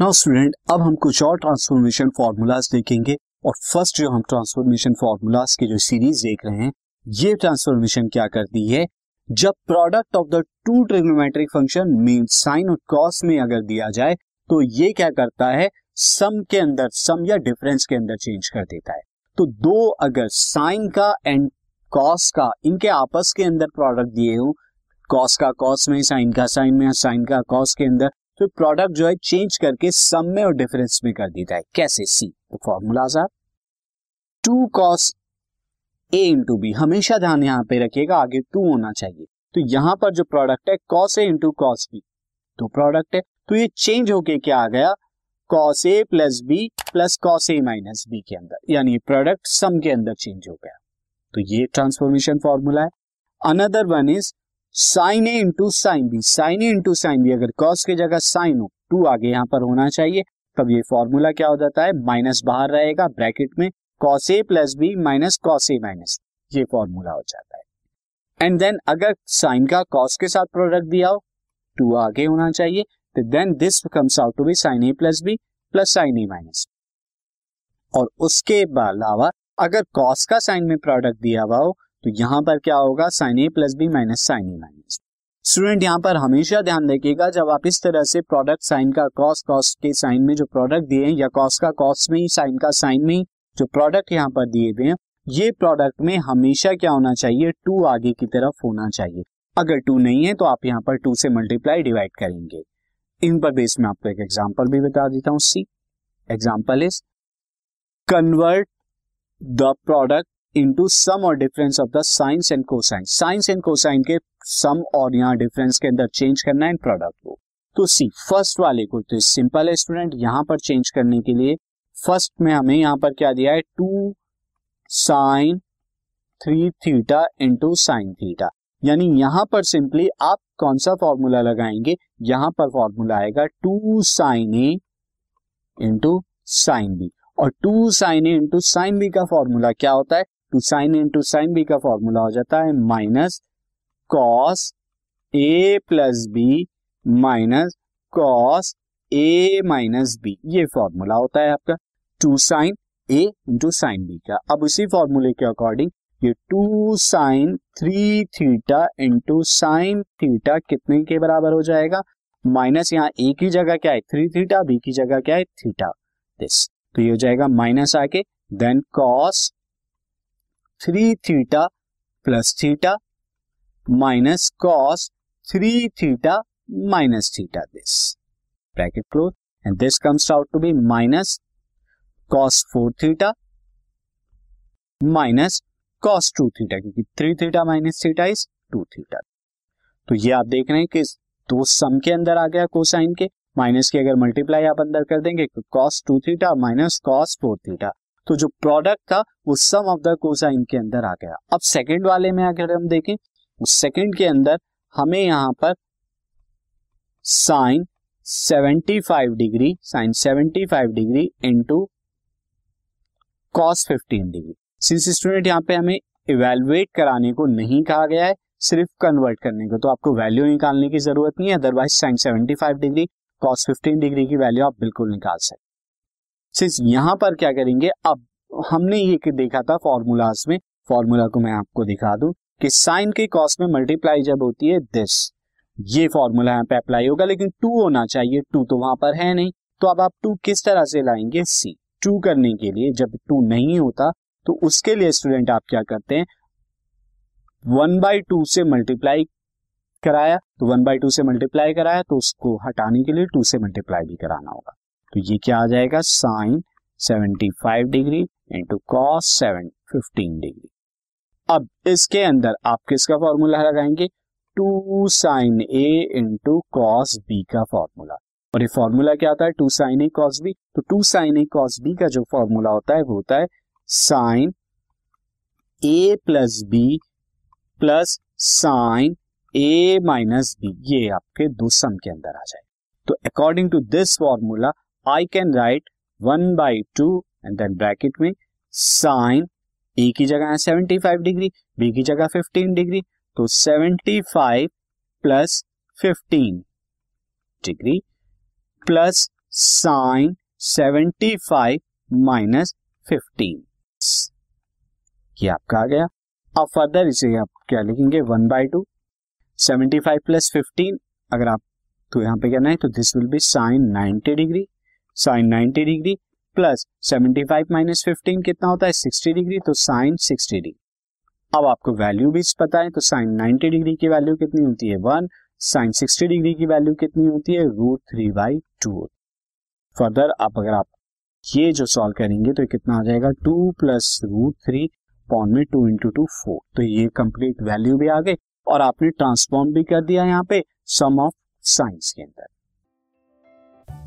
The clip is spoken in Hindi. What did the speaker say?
नाउ स्टूडेंट अब हम कुछ और ट्रांसफॉर्मेशन फॉर्मूलाज देखेंगे और फ़र्स्ट जो हम ट्रांसफॉर्मेशन फॉर्मूलाज की जो सीरीज़ देख रहे हैं, ये ट्रांसफॉर्मेशन क्या करती है? जब product of the two trigonometric function mean sine और कॉस में अगर दिया जाए तो ये क्या करता है? सम के अंदर सम या डिफरेंस के अंदर चेंज कर देता है। तो दो अगर साइन का एंड कॉस का, इनके आपस के अंदर प्रोडक्ट दिए हो कॉस का कॉस में साइन का साइन में साइन का कॉस के अंदर तो प्रोडक्ट जो है चेंज करके सम में और डिफरेंस में कर देता है कैसे? सी तो formulas are two cos A into B हमेशा ध्यान यहाँ पे रखिएगा, आगे टू होना चाहिए। तो यहाँ पर जो प्रोडक्ट है cos A into cos B तो प्रोडक्ट है तो ये चेंज होके क्या आ गया? Cos A plus B plus cos A minus B के अंदर। यानी प्रोडक्ट सम के अंदर चेंज हो गया। तो ये ट्रांसफॉर्मेशन फॉर्मूला है। Another one is sine A into sine B. Sine A into sine B, अगर कॉस की जगह साइन हो टू आगे यहाँ पर होना चाहिए, तब ये फॉर्मूला क्या हो जाता है? माइनस बाहर रहेगा ब्रैकेट में cos A plus B minus cos A minus ये फॉर्मूला हो जाता है। एंड देन अगर साइन का कॉस के साथ प्रोडक्ट दिया हो टू आगे होना चाहिए तो then this comes out to be sine A plus B plus sine A minus और उसके अलावा अगर कॉस का साइन में प्रोडक्ट दिया हुआ हो तो यहाँ पर क्या होगा? Sine A plus B minus sine A minus student यहाँ पर हमेशा ध्यान रखिएगा, जब आप इस तरह से प्रोडक्ट साइन का कॉस कॉस के साइन में जो प्रोडक्ट दिए हैं, या कॉस का कॉस में ही साइन का साइन में ही जो प्रोडक्ट यहाँ पर दिए हुए हैं, ये प्रोडक्ट में हमेशा क्या होना चाहिए? टू आगे की तरफ़ होना चाहिए। अगर टू नहीं है तो आप यहाँ पर टू से मल्टीप्लाई डिवाइड करेंगे। इन पर बेस में आपको एक एग्ज़ाम्पल भी बता देता हूँ। See example is convert the product into sum और difference of the sines and cosine sines and cosine के सम और यहाँ डिफरेंस के अंदर चेंज करना है प्रोडक्ट को। तो सी फ़र्स्ट वाले को तो सिंपल है स्टूडेंट यहाँ पर चेंज करने के लिए फ़र्स्ट में हमें यहाँ पर क्या दिया है? Two sine three theta into sine theta यानी यहाँ पर सिंपली आप कौन सा फॉर्मूला लगाएँगे? यहाँ पर फॉर्मूला आएगा two sine A into sine B और two sine A into sine B का फॉर्मूला क्या होता है? Two sine into sine B का फॉर्मूला हो जाता है minus cos A plus B minus cos A minus B. ये फॉर्मूला होता है आपका two sine A into sine B का। अब उसी फॉर्मूले के अकॉर्डिंग ये two sine three theta into sine theta कितने के बराबर हो जाएगा? माइनस यहाँ ए की जगह क्या है? थ्री थीटा, बी की जगह क्या है? थीटा। दिस तो ये हो जाएगा माइनस आके then cos three theta plus theta minus cos three theta minus theta this. Bracket close. And this comes out to be minus cos four theta minus cos two theta, क्योंकि three theta minus theta is two theta. तो ये आप देख रहे हैं कि दो सम के अंदर आ गया कोसाइन के। माइनस की अगर मल्टीप्लाई आप अंदर कर देंगे तो cos two theta minus cos four theta. तो जो प्रोडक्ट था, वो सम ऑफ़ द कोसाइन के अंदर आ गया। अब सेकंड वाले में अगर हम देखें सेकंड के अंदर हमें यहाँ पर sine 75 degree sine 75 degree into cos 15 degree since student यहाँ पे हमें इवेलुएट कराने को नहीं कहा गया है, सिर्फ़ कन्वर्ट करने को तो आपको वैल्यू निकालने की ज़रूरत नहीं है otherwise sine 75 degree cos 15 degree की वैल्यू आप बिल्कुल निकाल सकते सिंस यहाँ पर क्या करेंगे? अब हमने ये देखा था फॉर्मूलाज में। फॉर्मूला को मैं आपको दिखा दूँ कि साइन के कॉस में मल्टीप्लाई जब होती है दिस ये फॉर्मूला यहाँ पे अप्लाई होगा, लेकिन टू होना चाहिए। टू तो वहाँ पर है नहीं। तो अब आप टू किस तरह से लाएँगे? सी टू करने के लिए जब टू नहीं होता तो उसके लिए स्टूडेंट आप क्या करते हैं? वन बाई टू से मल्टीप्लाई कराया तो वन बाई टू से मल्टीप्लाई कराया तो उसको हटाने के लिए टू से मल्टीप्लाई भी कराना होगा। तो ये क्या आ जाएगा? Sine 75 degree into cos seven fifteen degree. अब इसके अंदर आप किसका फॉर्मूला लगाएँगे? Two sine A into cos B का फॉर्मूला और ये फॉर्मूला क्या होता है? Two sine A cos B तो two sine A cos B का जो फॉर्मूला होता है, वो होता है sine A plus B plus sine A minus B ये आपके दो सम के अंदर आ जाए तो according to this formula I can write one by two and then bracket में साइन ए की जगह है सेवेंटी फाइव डिग्री बी की जगह फिफ्टीन डिग्री तो seventy five plus fifteen degree plus sine seventy five minus fifteen ये आपका आ गया। अब फर्दर इसे आप क्या लिखेंगे? One by two seventy five plus fifteen अगर आप तो यहाँ पे करना है तो this will be sine ninety degree sine ninety degree plus seventy five minus fifteen कितना होता है? सिक्सटी डिग्री तो साइन सिक्सटी डिग्री। अब आपको वैल्यू भी पता है तो साइन नाइनटी डिग्री की वैल्यू कितनी होती है? वन। साइन सिक्सटी डिग्री की वैल्यू कितनी होती है? Root three by two. Further, आप अगर आप ये जो सॉल्व करेंगे तो कितना आ जाएगा? Two plus root three upon में टू इंटू टू फोर। तो ये कंप्लीट वैल्यू भी आ गई, और आपने ट्रांसफॉर्म भी कर दिया यहाँ पे, सम ऑफ़ साइंस के अंदर।